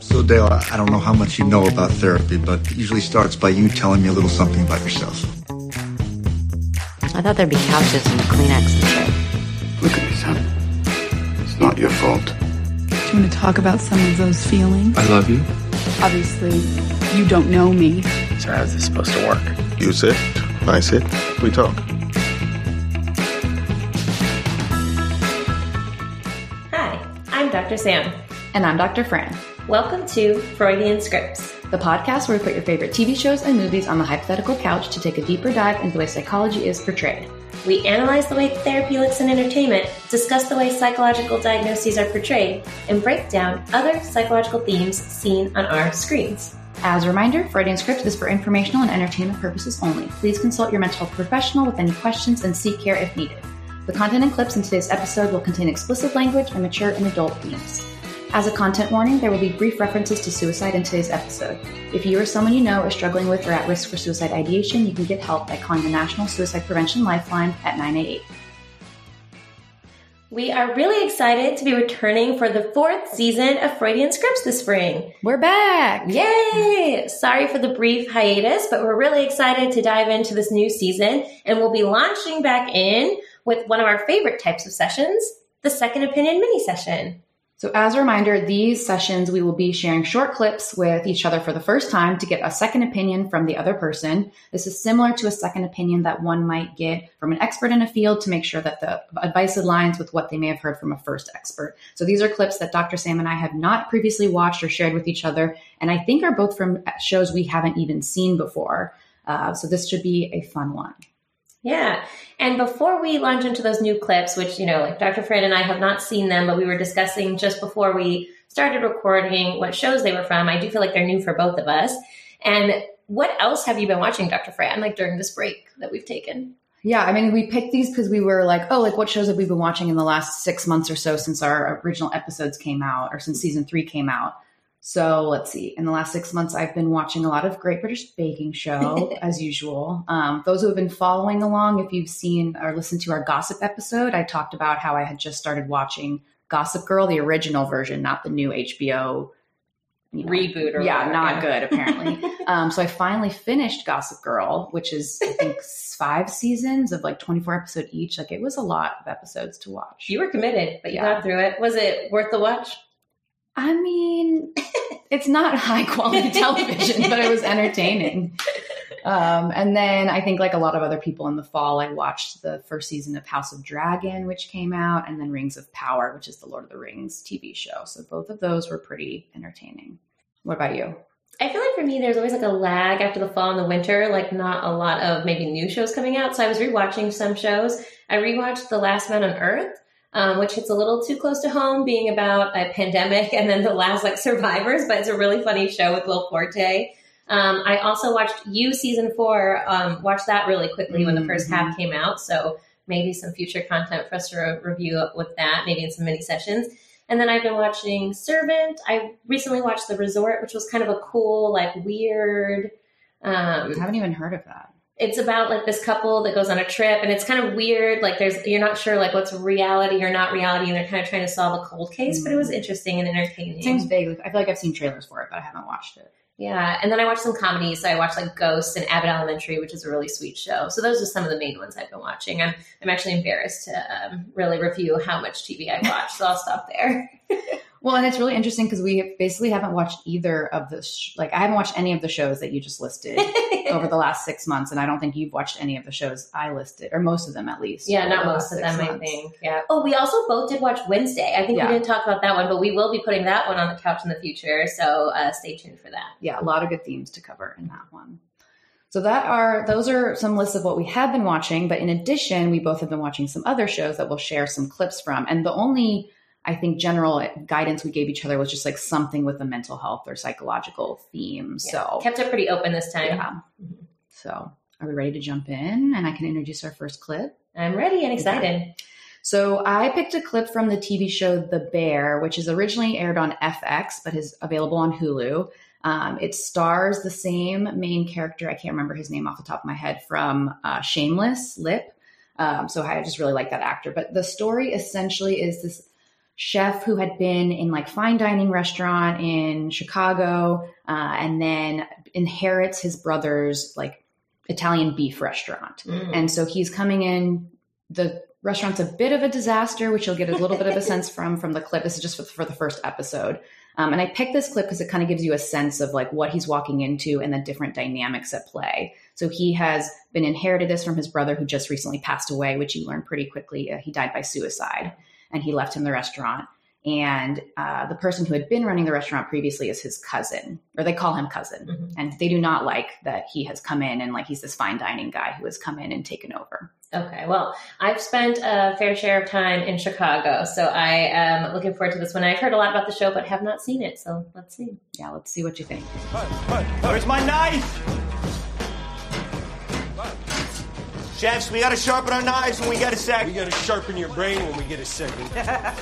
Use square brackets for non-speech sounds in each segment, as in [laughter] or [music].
So, Dale, I don't know how much you know about therapy, but it usually starts by you telling me a little something about yourself. I thought there'd be couches and Kleenex and Look at me, son. It's not your fault. Do you want to talk about some of those feelings? I love you. Obviously, you don't know me. So how's this supposed to work? You sit, I sit, we talk. Hi, I'm Dr. Sam. And I'm Dr. Fran, Welcome to Freudian Scripts. the podcast where we put your favorite TV shows and movies on the hypothetical couch to take a deeper dive into the way psychology is portrayed. We analyze the way therapy looks in entertainment, discuss the way psychological diagnoses are portrayed, and break down other psychological themes seen on our screens. As a reminder, Freudian Scripts is for informational and entertainment purposes only. Please consult your mental health professional with any questions and seek care if needed. The content and clips in today's episode will contain explicit language and mature and adult themes. As a content warning, there will be brief references to suicide in today's episode. If you or someone you know is struggling with or at risk for suicide ideation, you can get help by calling the National Suicide Prevention Lifeline at 988. We are really excited to be returning for the fourth season of Freudian Scripts this spring. We're back! Yay! Sorry for the brief hiatus, but we're really excited to dive into this new season, and we'll be launching back in with one of our favorite types of sessions, the second opinion mini session. So, as a reminder, these sessions we will be sharing short clips with each other for the first time to get a second opinion from the other person. This is similar to a second opinion that one might get from an expert in a field to make sure that the advice aligns with what they may have heard from a first expert. So, these are clips that Dr. Sam and I have not previously watched or shared with each other, and I think are both from shows we haven't even seen before. Uh, so, this should be a fun one. Yeah. And before we launch into those new clips, which, you know, like Dr. Fran and I have not seen them, but we were discussing just before we started recording what shows they were from, I do feel like they're new for both of us. And what else have you been watching, Dr. Fran, like during this break that we've taken? Yeah, I mean, we picked these because we were like, oh, like what shows have we been watching in the last six months or so since our original episodes came out or since season three came out? So let's see. In the last six months, I've been watching a lot of Great British Baking Show, [laughs] as usual. Um, those who have been following along, if you've seen or listened to our gossip episode, I talked about how I had just started watching Gossip Girl, the original version, not the new HBO you know, Reboot or yeah, whatever, not good apparently. [laughs] um, so I finally finished Gossip Girl, which is I think [laughs] five seasons of like twenty four episode each. Like it was a lot of episodes to watch. You were committed, but you Yeah. got through it. Was it worth the watch? I mean, it's not high quality [laughs] television, but it was entertaining. Um, and then I think, like a lot of other people in the fall, I watched the first season of House of Dragon, which came out, and then Rings of Power, which is the Lord of the Rings TV show. So both of those were pretty entertaining. What about you? I feel like for me, there's always like a lag after the fall and the winter, like not a lot of maybe new shows coming out. So I was rewatching some shows. I rewatched The Last Man on Earth, um, which hits a little too close to home, being about a pandemic and then the last like survivors. But it's a really funny show with Will Forte. Um, I also watched You season four. Um, watched that really quickly when the 1st Mhm. half came out. So maybe some future content for us to re- review with that, maybe in some mini sessions. And then I've been watching Servant. I recently watched The Resort, which was kind of a cool, like weird. I Um, haven't even heard of that. It's about like this couple that goes on a trip, and it's kind of weird. Like there's you're not sure like what's reality or not reality, and they're kind of trying to solve a cold case. But it was interesting and entertaining. It seems vague. I feel like I've seen trailers for it, but I haven't watched it. Yeah, and then I watched some comedies. So I watched like Ghosts and Abbott Elementary, which is a really sweet show. So those are some of the main ones I've been watching. I'm I'm actually embarrassed to um, really review how much TV I watch, so I'll stop there. [laughs] Well, and it's really interesting because we basically haven't watched either of the sh- like I haven't watched any of the shows that you just listed [laughs] over the last six months, and I don't think you've watched any of the shows I listed, or most of them at least. yeah, not most of six them, I think. Yeah. Oh, we also both did watch Wednesday. I think Yeah. we didn't talk about that one, but we will be putting that one on the couch in the future. So uh, stay tuned for that. Yeah, a lot of good themes to cover in that one. So that are those are some lists of what we have been watching, but in addition, we both have been watching some other shows that we'll share some clips from. And the only I think general guidance we gave each other was just like something with a mental health or psychological theme. Yeah. So kept it pretty open this time. yeah. So are we ready to jump in? And I can introduce our first clip. I'm ready and excited. So I picked a clip from the TV show The Bear, which is originally aired on FX but is available on Hulu. Um, it stars the same main character. I can't remember his name off the top of my head from uh, Shameless Lip. Um, so I just really like that actor. But the story essentially is this chef who had been in like fine dining restaurant in Chicago, uh, and then inherits his brother's like Italian beef restaurant. Mm. And so he's coming in. The restaurant's a bit of a disaster, which you'll get a little bit of a sense [laughs] from from the clip. This is just for, for the first episode. Um, and I picked this clip because it kind of gives you a sense of like what he's walking into and the different dynamics at play. So he has been inherited this from his brother who just recently passed away, which you learn pretty quickly. Uh, he died by suicide, and he left him the restaurant. And uh, the person who had been running the restaurant previously is his cousin, or they call him cousin. Mhm. And they do not like that he has come in and like he's this fine dining guy who has come in and taken over. Okay, well, I've spent a fair share of time in Chicago, so I am looking forward to this one. I've heard a lot about the show, but have not seen it, so let's see. Yeah, let's see what you think. Where's my knife? Chefs, we gotta sharpen our knives when we get a sec. We gotta sharpen your brain when we get a second.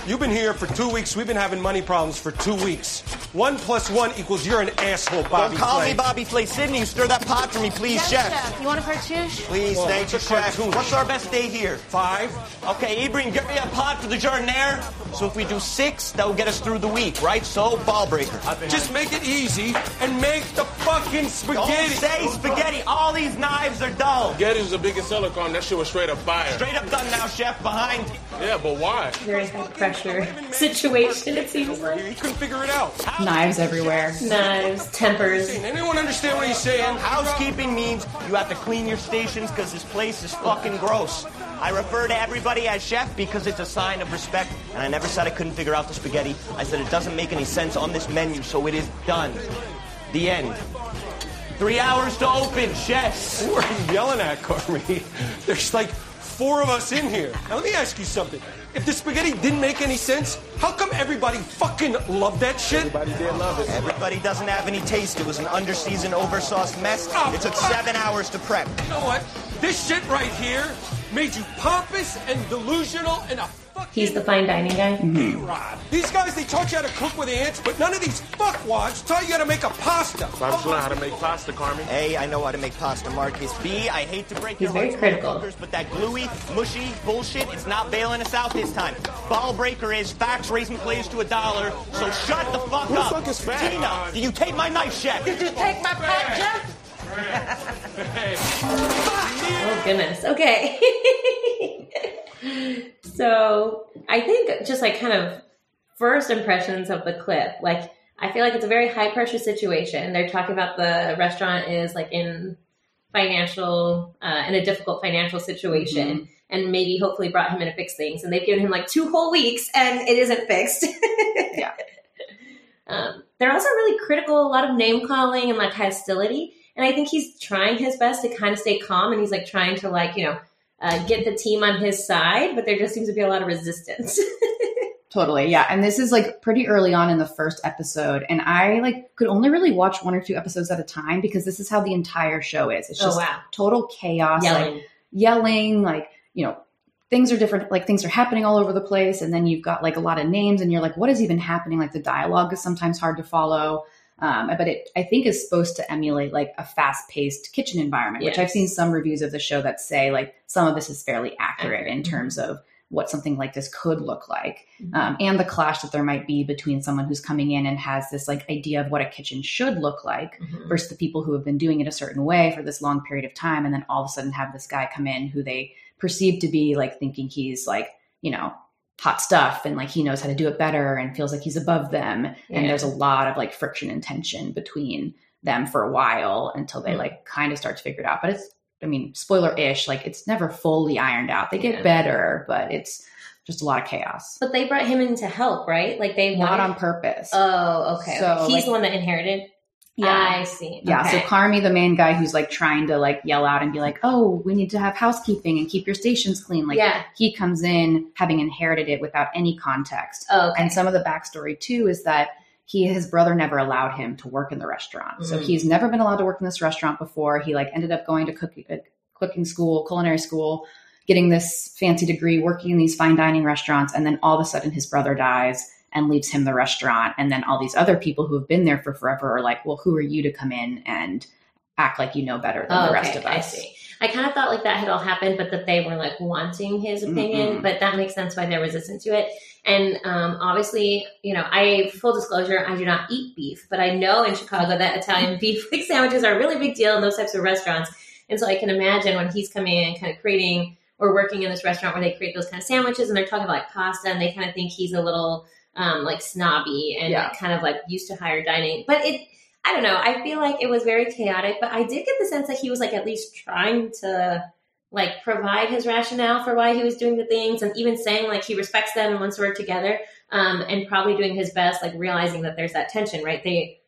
You've been here for two weeks. We've been having money problems for two weeks. One plus one equals you're an asshole, Bobby. Don't call Flay. me Bobby Flay. Sydney, stir that pot for me, please, chef. You want a cartouche? Please, Well, thank you, chef. cartoon. What's our best day here? Five. Okay, Ibrahim, get me a pot for the jardiniere. So if we do six, that will get us through the week, right? So, ball breaker. Just make it easy and make the fucking spaghetti. Don't spaghetti. say spaghetti. All these knives are dull. Spaghetti's the biggest seller, Carm. That shit was straight up fire. Straight up done now, chef. Behind. Yeah, but why? Very high pressure situation, it seems like. He couldn't figure it out. Knives everywhere. Knives, tempers. Anyone understand what he's saying? Housekeeping means you have to clean your stations because this place is fucking gross. I refer to everybody as chef because it's a sign of respect, and I never said I couldn't figure out the spaghetti. I said it doesn't make any sense on this menu, so it is done. The end. Three hours to open, chefs. Who are you yelling at, Carmy? [laughs] There's like four of us in here. Now let me ask you something. If the spaghetti didn't make any sense, how come everybody fucking loved that shit? Everybody did love it. Everybody doesn't have any taste. It was an underseasoned, oversauced mess. Oh, It took fuck. seven hours to prep. You know what? This shit right here made you pompous and delusional and a fucking He's the fine dining guy. Mm-hmm. rod. These guys, they taught you how to cook with ants, but none of these fuckwads taught you how to make a pasta. I'm just learning how to make pasta, Carmen. A, I know how to make pasta, Marcus. B, I hate to break He's your very hearts, critical. motherfuckers, but that gluey, mushy bullshit, it's not bailing us out this time. Ball breaker is facts raising plays to a dollar, so shut the fuck Who the up. fuck is fat? Tina, do you take my knife, chef? Did you take my pot, Jeff? [laughs] Oh goodness. Okay. [laughs] so I think just like kind of first impressions of the clip, like I feel like it's a very high pressure situation. They're talking about the restaurant is like in financial uh, in a difficult financial situation. And maybe hopefully brought him in to fix things. And they've given him like two whole weeks and it isn't fixed. [laughs] Yeah. Um, they're also really critical, a lot of name calling and like hostility. And I think he's trying his best to kind of stay calm and he's like trying to like, you know, uh, get the team on his side, but there just seems to be a lot of resistance. [laughs] Totally, yeah. And this is like pretty early on in the first episode, and I like could only really watch one or two episodes at a time because this is how the entire show is. It's Oh, just wow. total chaos, like Yelling. yelling, like you know, things are different, like things are happening all over the place, and then you've got like a lot of names, and you're like, what is even happening? Like the dialogue is sometimes hard to follow. Um, but it, I think, is supposed to emulate like a fast-paced kitchen environment, which I've seen some reviews of the show that say like some of this is fairly accurate in terms of what something like this could look like Mhm. um, and the clash that there might be between someone who's coming in and has this like idea of what a kitchen should look like Mhm. versus the people who have been doing it a certain way for this long period of time and then all of a sudden have this guy come in who they perceive to be like thinking he's like you know hot stuff and like he knows how to do it better and feels like he's above them Yeah. and there's a lot of like friction and tension between them for a while until they Mhm. like kind of start to figure it out but it's i mean spoiler ish like it's never fully ironed out they get Yeah. better but it's just a lot of chaos But they brought him in to help, right? Like they not wanted- on purpose Oh, okay. So. He's like- the one that inherited. I see. Yeah, Okay. so Carmy, the main guy who's like trying to like yell out and be like, "Oh, we need to have housekeeping and keep your stations clean." Like, Yeah. he comes in having inherited it without any context. Oh, okay. And some of the backstory too is that he, his brother, never allowed him to work in the restaurant. So Mm. he's never been allowed to work in this restaurant before. He like ended up going to cook, uh, cooking school, culinary school, getting this fancy degree, working in these fine dining restaurants, and then all of a sudden his brother dies and leaves him the restaurant. And then all these other people who have been there for forever are like, well, who are you to come in and act like you know better than Oh, the rest okay, of us? I see. I kind of thought like that had all happened, but that they were like wanting his opinion. Mm-mm. But that makes sense why they're resistant to it. And um, obviously, you know, I full disclosure, I do not eat beef, but I know in Chicago that Italian [laughs] beef like sandwiches are a really big deal in those types of restaurants. And so I can imagine when he's coming in and kind of creating or working in this restaurant where they create those kind of sandwiches and they're talking about like pasta and they kind of think he's a little um, like snobby and Yeah. kind of like used to higher dining. But it, I don't know. I feel like it was very chaotic, but I did get the sense that he was like at least trying to like provide his rationale for why he was doing the things and even saying like he respects them and wants to work together um, and probably doing his best like realizing that there's that tension right they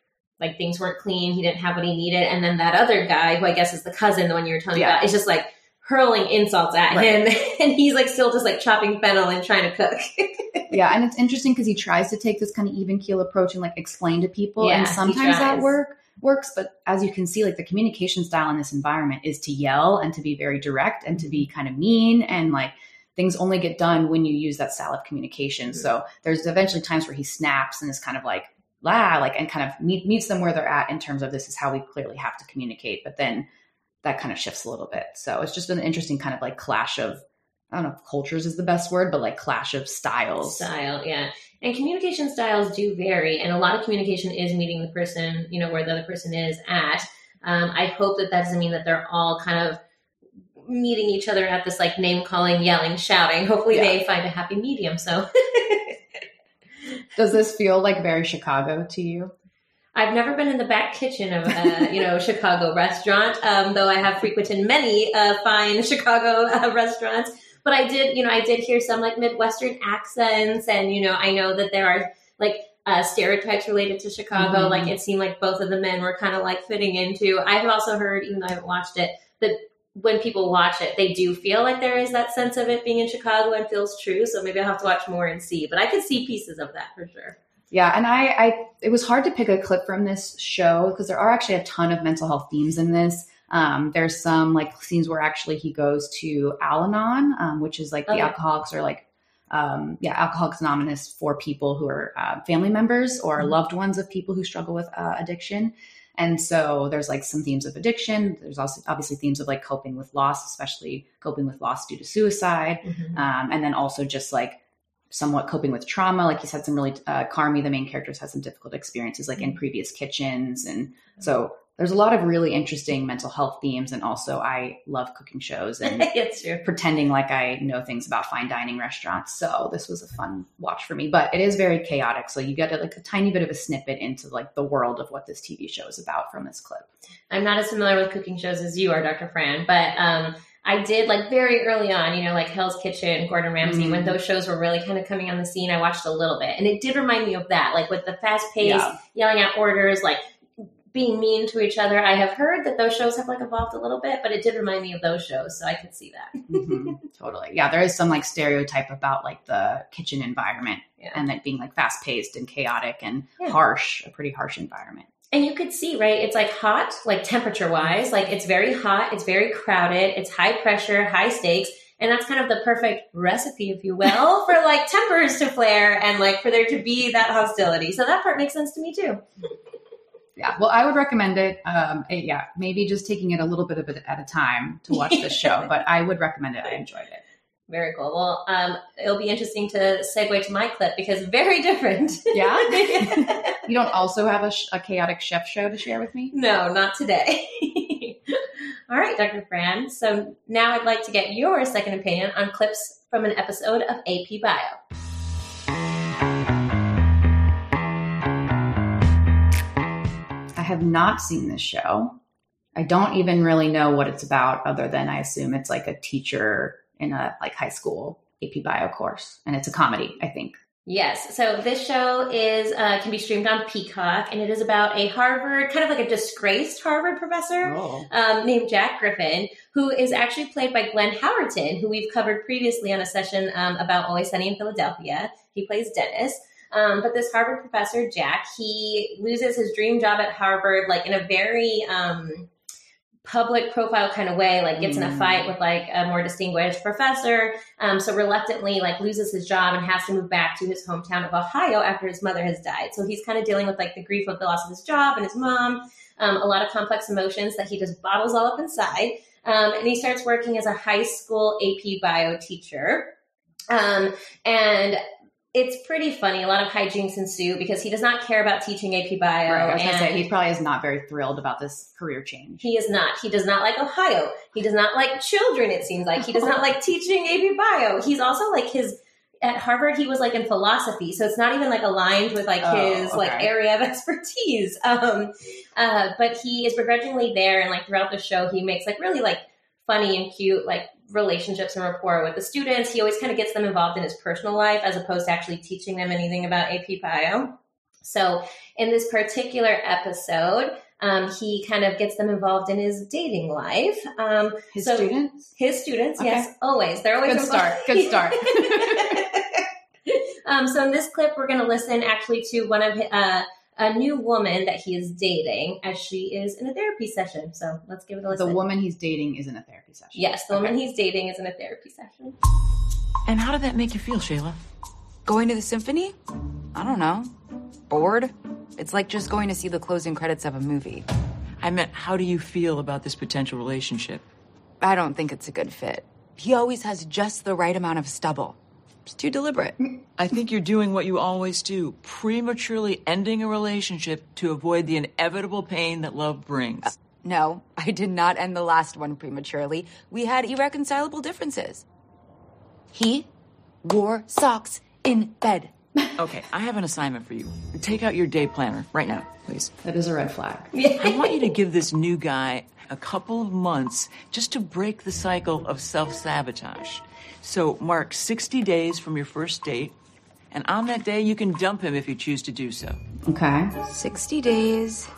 like things weren't clean he didn't have what he needed and then that other guy who i guess is the cousin the one you were telling Yeah. about is just like hurling insults at Right. him [laughs] and he's like still just like chopping fennel and trying to cook [laughs] yeah, and it's interesting because he tries to take this kind of even keel approach and like explain to people, Yeah, and sometimes that work works. But as you can see, like the communication style in this environment is to yell and to be very direct and to be mm-hmm. kind of mean and like things only get done when you use that style of communication. Mm-hmm. So there's eventually times where he snaps and is kind of like la like and kind of meet, meets them where they're at in terms of this is how we clearly have to communicate. But then that kind of shifts a little bit. So it's just an interesting kind of like clash of I don't know if cultures is the best word, but like clash of styles. style yeah and communication styles do vary and a lot of communication is meeting the person you know where the other person is at um, i hope that that doesn't mean that they're all kind of meeting each other at this like name calling yelling shouting hopefully Yeah. they find a happy medium so [laughs] Does this feel like very Chicago to you? I've never been in the back kitchen of a you know Chicago restaurant, um, though I have frequented many uh, fine [laughs] Chicago uh, restaurants. But I did, you know, I did hear some like Midwestern accents, and you know, I know that there are like uh, stereotypes related to Chicago. Mhm. Like it seemed like both of the men were kind of like fitting into. I've also heard, even though I haven't watched it, that when people watch it, they do feel like there is that sense of it being in Chicago and feels true. So maybe I'll have to watch more and see. But I could see pieces of that for sure. Yeah, and I, I it was hard to pick a clip from this show because there are actually a ton of mental health themes in this. Um, there's some like scenes where actually he goes to Al-Anon, um, which is like the alcoholics or like um, yeah, Alcoholics Anonymous for people who are uh, family members or Mhm. loved ones of people who struggle with uh, addiction. And so there's like some themes of addiction. There's also obviously themes of like coping with loss, especially coping with loss due to suicide. Um, and then also just like somewhat coping with trauma. Like he's had some really, uh, Carmy, the main character, has had some difficult experiences like in previous kitchens. And so there's a lot of really interesting mental health themes. And also, I love cooking shows [laughs] and it's true. pretending like I know things about fine dining restaurants. So this was a fun watch for me, but it is very chaotic. So you get like a tiny bit of a snippet into like the world of what this TV show is about from this clip. I'm not as familiar with cooking shows as you are, Dr. Fran, but um, I did like very early on, you know, like Hell's Kitchen, Gordon Ramsay, Mm. when those shows were really kind of coming on the scene. I watched a little bit, and it did remind me of that, like with the fast pace, Yeah. yelling at orders, like being mean to each other. I have heard that those shows have like evolved a little bit, but it did remind me of those shows, so I could see that. [laughs] Mhm, totally. Yeah, there is some like stereotype about like the kitchen environment Yeah. and it being like fast paced and chaotic and Yeah. harsh, a pretty harsh environment. And you could see, right? It's like hot, like temperature wise, like it's very hot, it's very crowded, it's high pressure, high stakes. And that's kind of the perfect recipe, if you will, [laughs] for like tempers to flare and like for there to be that hostility. So that part makes sense to me too. Yeah, well, I would recommend it. Um, eh, yeah, maybe just taking it a little bit of it at a time to watch this show, [laughs] but I would recommend it. I enjoyed it. Very cool. Well, um, it'll be interesting to segue to my clip because very [laughs] different. Yeah? [laughs] You don't also have a, sh- a chaotic chef show to share with me? no, not today. [laughs] All right, Dr. Fran. So now I'd like to get your second opinion on clips from an episode of AP Bio. I have not seen this show. I don't even really know what it's about, other than I assume it's like a teacher in a like high school AP Bio course, and it's a comedy. I think. Yes. So this show is uh, can be streamed on Peacock, and it is about a Harvard, kind of like a disgraced Harvard professor Oh. um, named Jack Griffin, who is actually played by Glenn Howerton, who we've covered previously on a session um, about Always Sunny in Philadelphia. He plays Dennis. Um, but this Harvard professor, Jack, he loses his dream job at Harvard, like in a very um, public profile kind of way, like gets in a Mm. fight with like a more distinguished professor. Um, so reluctantly, like loses his job and has to move back to his hometown of Ohio after his mother has died. So he's kind of dealing with like the grief of the loss of his job and his mom, um, a lot of complex emotions that he just bottles all up inside. Um, and he starts working as a high school AP bio teacher. Um, and it's pretty funny. A lot of hijinks ensue because he does not care about teaching AP Bio. Right. I was gonna say he probably is not very thrilled about this career change. He is not. He does not like Ohio. He does not like children, it seems like. He does not [laughs] like teaching AP Bio. He's also like his at Harvard he was like in philosophy, so it's not even like aligned with like Oh, his like area of [laughs] expertise. Um uh but he is begrudgingly there and like throughout the show he makes like really like funny and cute like relationships and rapport with the students. He always kind of gets them involved in his personal life as opposed to actually teaching them anything about AP Bio. So in this particular episode, um, he kind of gets them involved in his dating life. Um, His so- students? His students, Okay. yes, always. They're always Good start. Good start. [laughs] um, so in this clip, we're going to listen actually to one of uh, a new woman that he is dating as she is in a therapy session. So let's give it a listen. The woman he's dating is in a therapy session. yes, the woman he's dating is in a therapy session. And how did that make you feel, Shayla? Going to the symphony? I don't know. Bored? It's like just going to see the closing credits of a movie. I meant, how do you feel about this potential relationship? I don't think it's a good fit. He always has just the right amount of stubble. It's too deliberate. I think you're doing what you always do prematurely ending a relationship to avoid the inevitable pain that love brings. Uh, no, I did not end the last one prematurely. We had irreconcilable differences. He wore socks in bed. [laughs] Okay, I have an assignment for you. Take out your day planner right now, please. That is a red flag. I want you to give this new guy a couple of months just to break the cycle of self sabotage. So, mark 60 days from your first date, and on that day, you can dump him if you choose to do so. Okay. 60 days,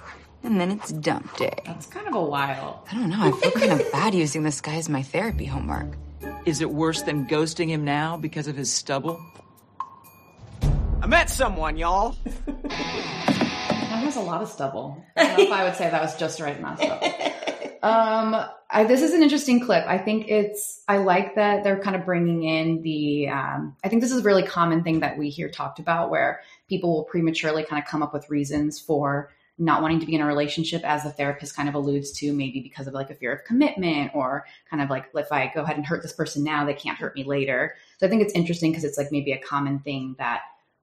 and then it's dump day. That's kind of a while. I don't know. I feel kind of [laughs] bad using this guy as my therapy homework. Is it worse than ghosting him now because of his stubble? I met someone, y'all. [laughs] That has a lot of stubble. I don't know if I would say that was just right amount of stubble. [laughs] Um, I, this is an interesting clip. I think it's. I like that they're kind of bringing in the. Um, I think this is a really common thing that we hear talked about, where people will prematurely kind of come up with reasons for not wanting to be in a relationship, as the therapist kind of alludes to, maybe because of like a fear of commitment, or kind of like if I go ahead and hurt this person now, they can't hurt me later. So I think it's interesting because it's like maybe a common thing that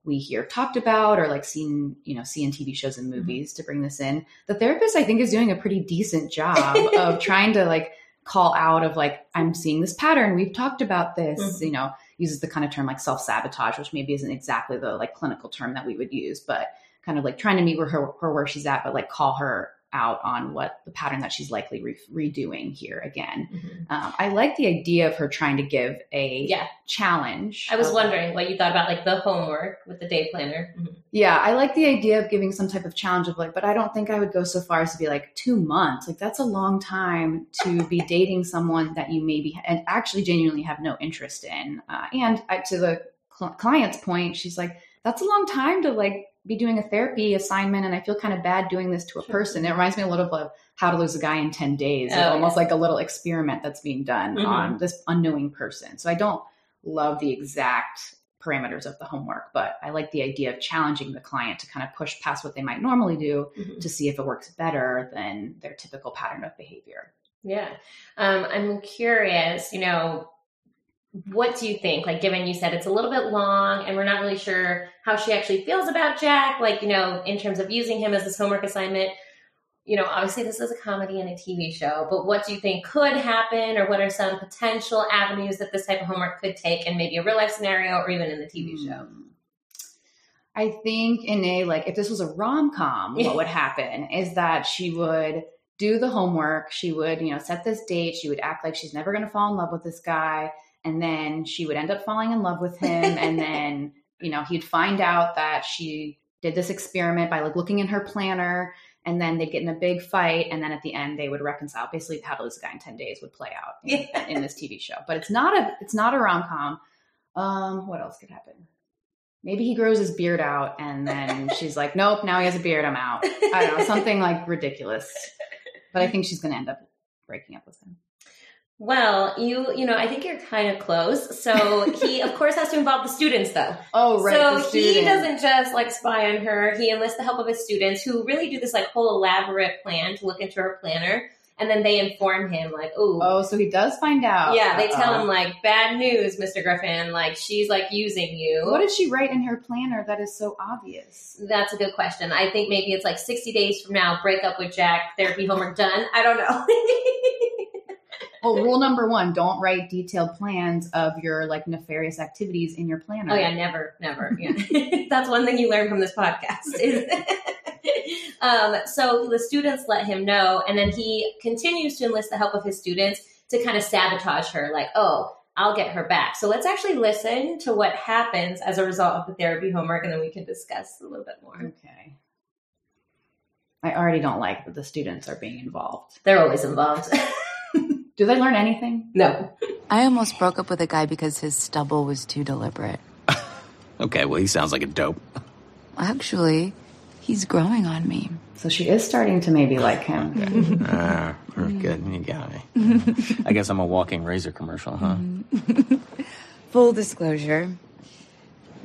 we hear talked about or like seen, you know, see in TV shows and movies to bring this in. The therapist, I think, is doing a pretty decent job [laughs] of trying to like call out of like, I'm seeing this pattern. We've talked about this, Mhm. you know, uses the kind of term like self sabotage, which maybe isn't exactly the like clinical term that we would use, but kind of like trying to meet with her, her where she's at, but like call her out on what the pattern that she's likely re- redoing here again. Um, I like the idea of her trying to give a Yeah. challenge. I was of- wondering what you thought about like the homework with the day planner. Mhm. yeah, I like the idea of giving some type of challenge of like, but I don't think I would go so far as to be like two months. Like that's a long time to be [laughs] dating someone that you maybe and actually genuinely have no interest in. Uh, and I, to the cl- client's point, she's like, that's a long time to like be doing a therapy assignment, and I feel kind of bad doing this to a person. It reminds me a little of How to Lose a Guy in Ten Days, Oh, almost like a little experiment that's being done Mhm. on this unknowing person. So I don't love the exact parameters of the homework, but I like the idea of challenging the client to kind of push past what they might normally do Mhm. to see if it works better than their typical pattern of behavior. Yeah. Um, I'm curious, you know, what do you think? Like, given you said it's a little bit long and we're not really sure how she actually feels about Jack, like, you know, in terms of using him as this homework assignment, you know, obviously this is a comedy and a TV show, but what do you think could happen or what are some potential avenues that this type of homework could take in maybe a real life scenario or even in the TV show? Hmm. I think in a like if this was a rom com, what would [laughs] happen is that she would do the homework, she would, you know, set this date, she would act like she's never gonna fall in love with this guy, and then she would end up falling in love with him, and [laughs] then, you know, he'd find out that she did this experiment by like looking in her planner, and then they'd get in a big fight, and then at the end they would reconcile. Basically, how to lose a guy in ten days would play out in, in this TV show. But it's not a it's not a rom com. Um, what else could happen? Maybe he grows his beard out and then she's like, nope, now he has a beard, I'm out. I don't know, something like ridiculous. But I think she's going to end up breaking up with him. Well, you you know, I think you're kind of close. So he, [laughs] of course, has to involve the students, though. Oh, right. So he doesn't just like spy on her. He enlists the help of his students, who really do this like whole elaborate plan to look into her planner. and then they inform him like, "Oh, Oh, so he does find out. yeah." They tell Uh-oh. him uh-uh. like, "Bad news, Mr. Griffin. Like she's like using you." What did she write in her planner that is so obvious? That's a good question. I think maybe it's like 60 days from now, break up with Jack, therapy homework done. I don't know. [laughs] Well, rule number one: don't write detailed plans of your like nefarious activities in your planner. oh yeah, never, never. Yeah. [laughs] That's one thing you learn from this podcast. Is [laughs] um, so the students let him know, and then he continues to enlist the help of his students to kind of sabotage her, like, oh, I'll get her back. So let's actually listen to what happens as a result of the therapy homework, and then we can discuss a little bit more. Okay. I already don't like that the students are being involved. They're always involved. [laughs] Do they learn anything? No. I almost broke up with a guy because his stubble was too deliberate. [laughs] Okay, well, he sounds like a dope. Actually, he's growing on me. So she is starting to maybe like him. [laughs] Ah, good. You got me. [laughs] I guess I'm a walking razor commercial, huh? Full disclosure,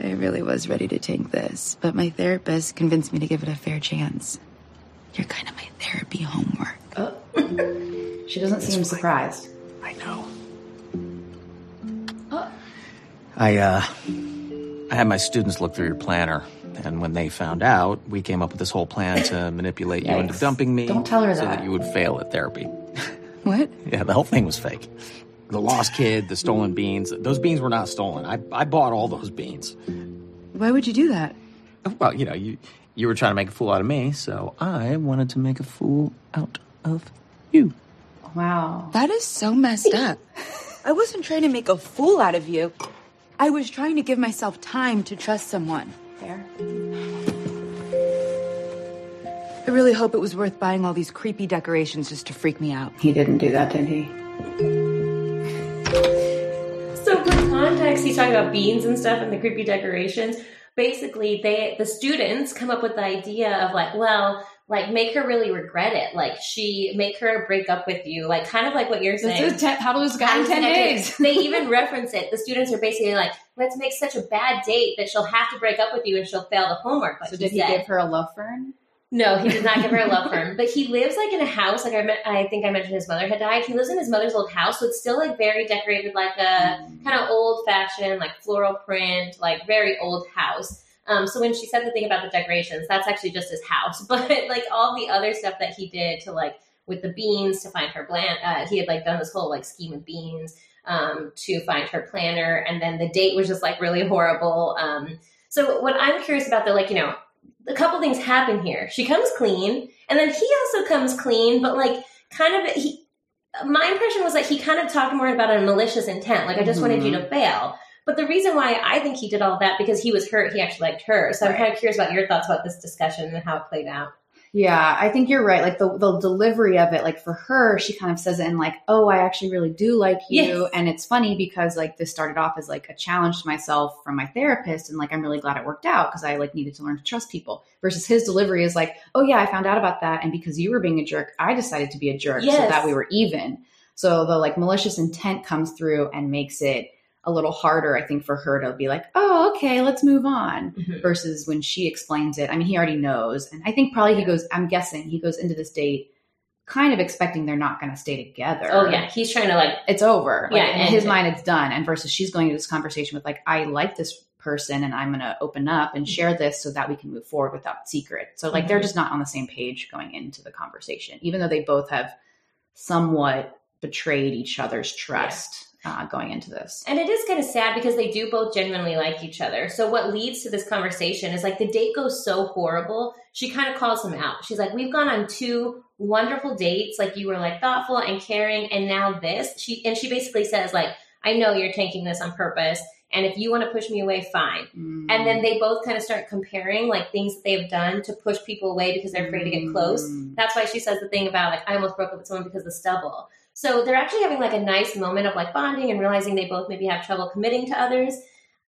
I really was ready to take this, but my therapist convinced me to give it a fair chance. You're kind of my therapy homework. She doesn't seem surprised. I know. I uh I had my students look through your planner, and when they found out, we came up with this whole plan to [laughs] manipulate you into dumping me. Don't tell her so that. that you would fail at therapy. [laughs] What? Yeah, the whole thing was fake. The lost kid, the stolen beans. Those beans were not stolen. I I bought all those beans. Why would you do that? Well, you know, you you were trying to make a fool out of me, so I wanted to make a fool out of you. Wow. That is so messed up. [laughs] I wasn't trying to make a fool out of you. I was trying to give myself time to trust someone. Fair. I really hope it was worth buying all these creepy decorations just to freak me out. He didn't do that, did he? So for context, he's talking about beans and stuff and the creepy decorations. Basically, they the students come up with the idea of like, well, like make her really regret it. Like she make her break up with you. Like kind of like what you're saying. This is ten, how to lose a guy in 10 connect days. they even [laughs] reference it. The students are basically like, let's make such a bad date that she'll have to break up with you and she'll fail the homework. Like So did he said. give her a love fern? No, he did not give her a love fern. But he lives like in a house. Like I, me- I think I mentioned his mother had died. He lives in his mother's old house, so it's still like very decorated, like a mm. kind of old fashioned, like floral print, like very old house. Um, so when she said the thing about the decorations, that's actually just his house. [laughs] But like all the other stuff that he did to like with the beans to find her bland, uh, he had like done this whole like scheme of beans um, to find her planner, and then the date was just like really horrible. Um, so what I'm curious about, though, like you know, a couple things happen here. She comes clean, and then he also comes clean, but like kind of he. My impression was that he kind of talked more about a malicious intent, like I just wanted you to fail. But the reason why I think he did all that because he was hurt, he actually liked her. So I'm kind of curious about your thoughts about this discussion and how it played out. Yeah, I think you're right. Like the the delivery of it, like for her, she kind of says it in like, "Oh, I actually really do like you," Yes. and it's funny because like this started off as like a challenge to myself from my therapist, and like I'm really glad it worked out because I like needed to learn to trust people. Versus his delivery is like, "Oh yeah, I found out about that, and because you were being a jerk, I decided to be a jerk so that we were even." So the like malicious intent comes through and makes it a little harder, I think, for her to be like, "Oh, okay, let's move on." Mhm. versus when she explains it. I mean, he already knows. And I think probably he goes, I'm guessing he goes into this date kind of expecting they're not going to stay together. Oh yeah, he's trying to like It's over. Like, Yeah, in his mind, it's done. And versus she's going into this conversation with, like, I like this person and I'm going to open up and share this so that we can move forward without secret. So, like, they're Mhm. just not on the same page going into the conversation, even though they both have somewhat betrayed each other's trust uh, going into this. And it is kind of sad because they do both genuinely like each other. So what leads to this conversation is like the date goes so horrible. She kind of calls him out. She's like, "We've gone on two wonderful dates. Like you were like thoughtful and caring, and now this." She and she basically says like, "I know you're taking this on purpose, and if you want to push me away, fine." Mm. And then they both kind of start comparing like things that they've done to push people away because they're afraid to get close. Mm. That's why she says the thing about like I almost broke up with someone because of the stubble. So they're actually having like a nice moment of like bonding and realizing they both maybe have trouble committing to others.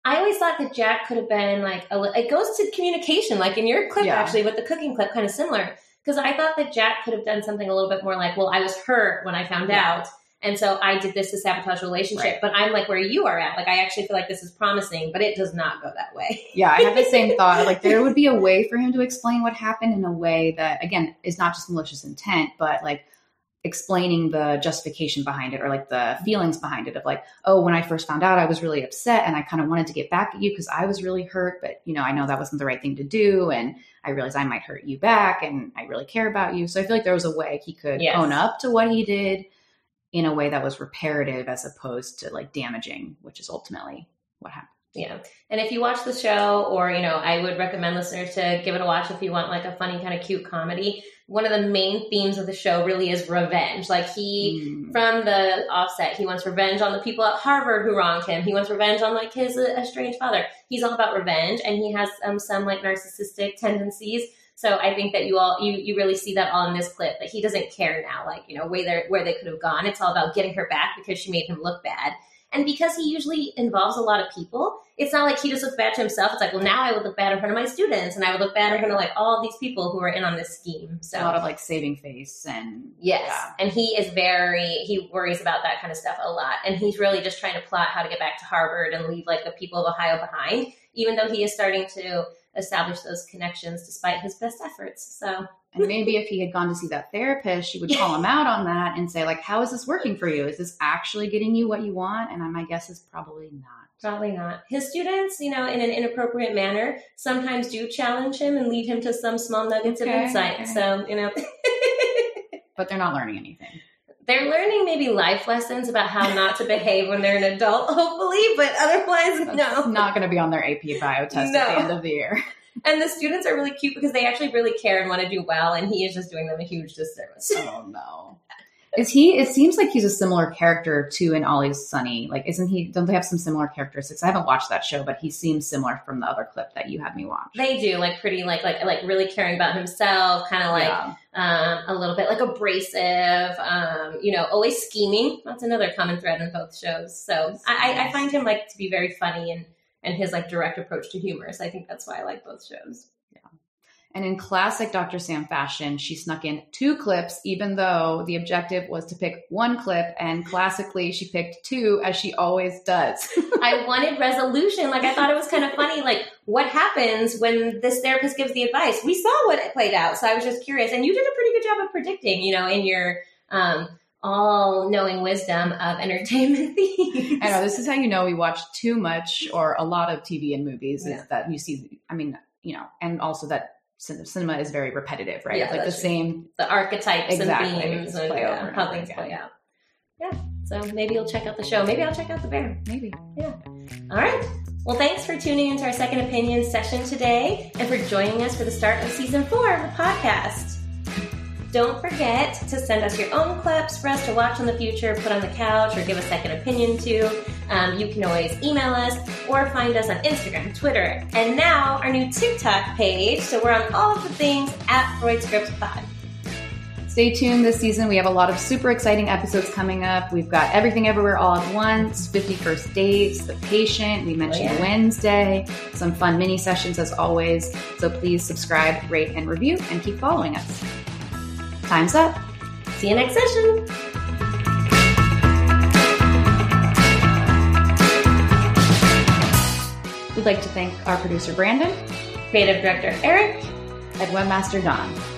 I always thought that Jack could have been like a, it goes to communication, like in your clip Yeah. actually with the cooking clip, kind of similar. Because I thought that Jack could have done something a little bit more like, well, I was hurt when I found Yeah. out. And so I did this to sabotage relationship. Right. But I'm like where you are at. Like I actually feel like this is promising, but it does not go that way. Yeah, I have the same [laughs] thought. Like there would be a way for him to explain what happened in a way that again is not just malicious intent, but like explaining the justification behind it or like the feelings behind it of like, oh, when I first found out, I was really upset and I kind of wanted to get back at you because I was really hurt, but you know, I know that wasn't the right thing to do. And I realized I might hurt you back and I really care about you. So I feel like there was a way he could Yes. own up to what he did in a way that was reparative as opposed to like damaging, which is ultimately what happened. Yeah. And if you watch the show, or, you know, I would recommend listeners to give it a watch if you want like a funny, kind of cute comedy. One of the main themes of the show really is revenge. Like he, from the offset, he wants revenge on the people at Harvard who wronged him. He wants revenge on like his uh, estranged father. He's all about revenge and he has um, some like narcissistic tendencies. So I think that you all you you really see that all in this clip that he doesn't care now, like you know where they where they could have gone. It's all about getting her back because she made him look bad, and because he usually involves a lot of people, it's not like he just looks bad to himself. It's like, well, now I would look bad in front of my students, and I would look bad in front of like all these people who are in on this scheme. So a lot of like saving face and Yes. yeah. And he is very, he worries about that kind of stuff a lot. And he's really just trying to plot how to get back to Harvard and leave like the people of Ohio behind, even though he is starting to establish those connections despite his best efforts. So, And maybe if he had gone to see that therapist, she would call him out on that and say, like, how is this working for you? Is this actually getting you what you want? And my guess is probably not. probably not. His students, you know, in an inappropriate manner, sometimes do challenge him and lead him to some small nuggets of insight. okay. So, you know, [laughs] But they're not learning anything. they're learning maybe life lessons about how not to behave when they're an adult, hopefully, but otherwise, That's no. not going to be on their AP bio test No. at the end of the year. And the students are really cute because they actually really care and want to do well, and he is just doing them a huge disservice. Oh [laughs] no. Is he? It seems like he's a similar character to in Always Sunny. Like, isn't he? Don't they have some similar characteristics? I haven't watched that show, but he seems similar from the other clip that you had me watch. They do like pretty like like like really caring about himself, kind of like Yeah. um, a little bit like abrasive, um, you know, always scheming. That's another common thread in both shows. So I, I- I find him like to be very funny and and his like direct approach to humor. So I think that's why I like both shows. Yeah. And in classic Dr. Sam fashion, she snuck in two clips, even though the objective was to pick one clip. And classically, she picked two, as she always does. [laughs] I wanted resolution. Like I thought it was kind of funny. Like what happens when this therapist gives the advice? We saw what it played out, so I was just curious. And you did a pretty good job of predicting. You know, in your um, all-knowing wisdom of entertainment [laughs] themes. I know this is how you know we watch too much or a lot of TV and movies. Yeah. Is that you see? I mean, you know, and also that cinema is very repetitive, right? Yeah, like the true. same. the archetypes Exactly. and themes and play yeah, over how things play out. Yeah. So maybe you'll check out the show. Maybe I'll check out the bear. Maybe. Yeah. All right. Well, thanks for tuning into our second opinion session today and for joining us for the start of season four of the podcast. Don't forget to send us your own clips for us to watch in the future, put on the couch, or give a second opinion to. Um, you can always email us or find us on Instagram, Twitter, and now our new TikTok page. So we're on all of the things at Freud Scripts Pod. Stay tuned this season. We have a lot of super exciting episodes coming up. We've got Everything Everywhere All at Once, 50 First Dates, The Patient. We mentioned Oh, yeah. Wednesday, some fun mini sessions as always. So please subscribe, rate, and review, and keep following us. Time's up. See you next session. We'd like to thank our producer, Brandon, Creative Director Eric, and webmaster, Don.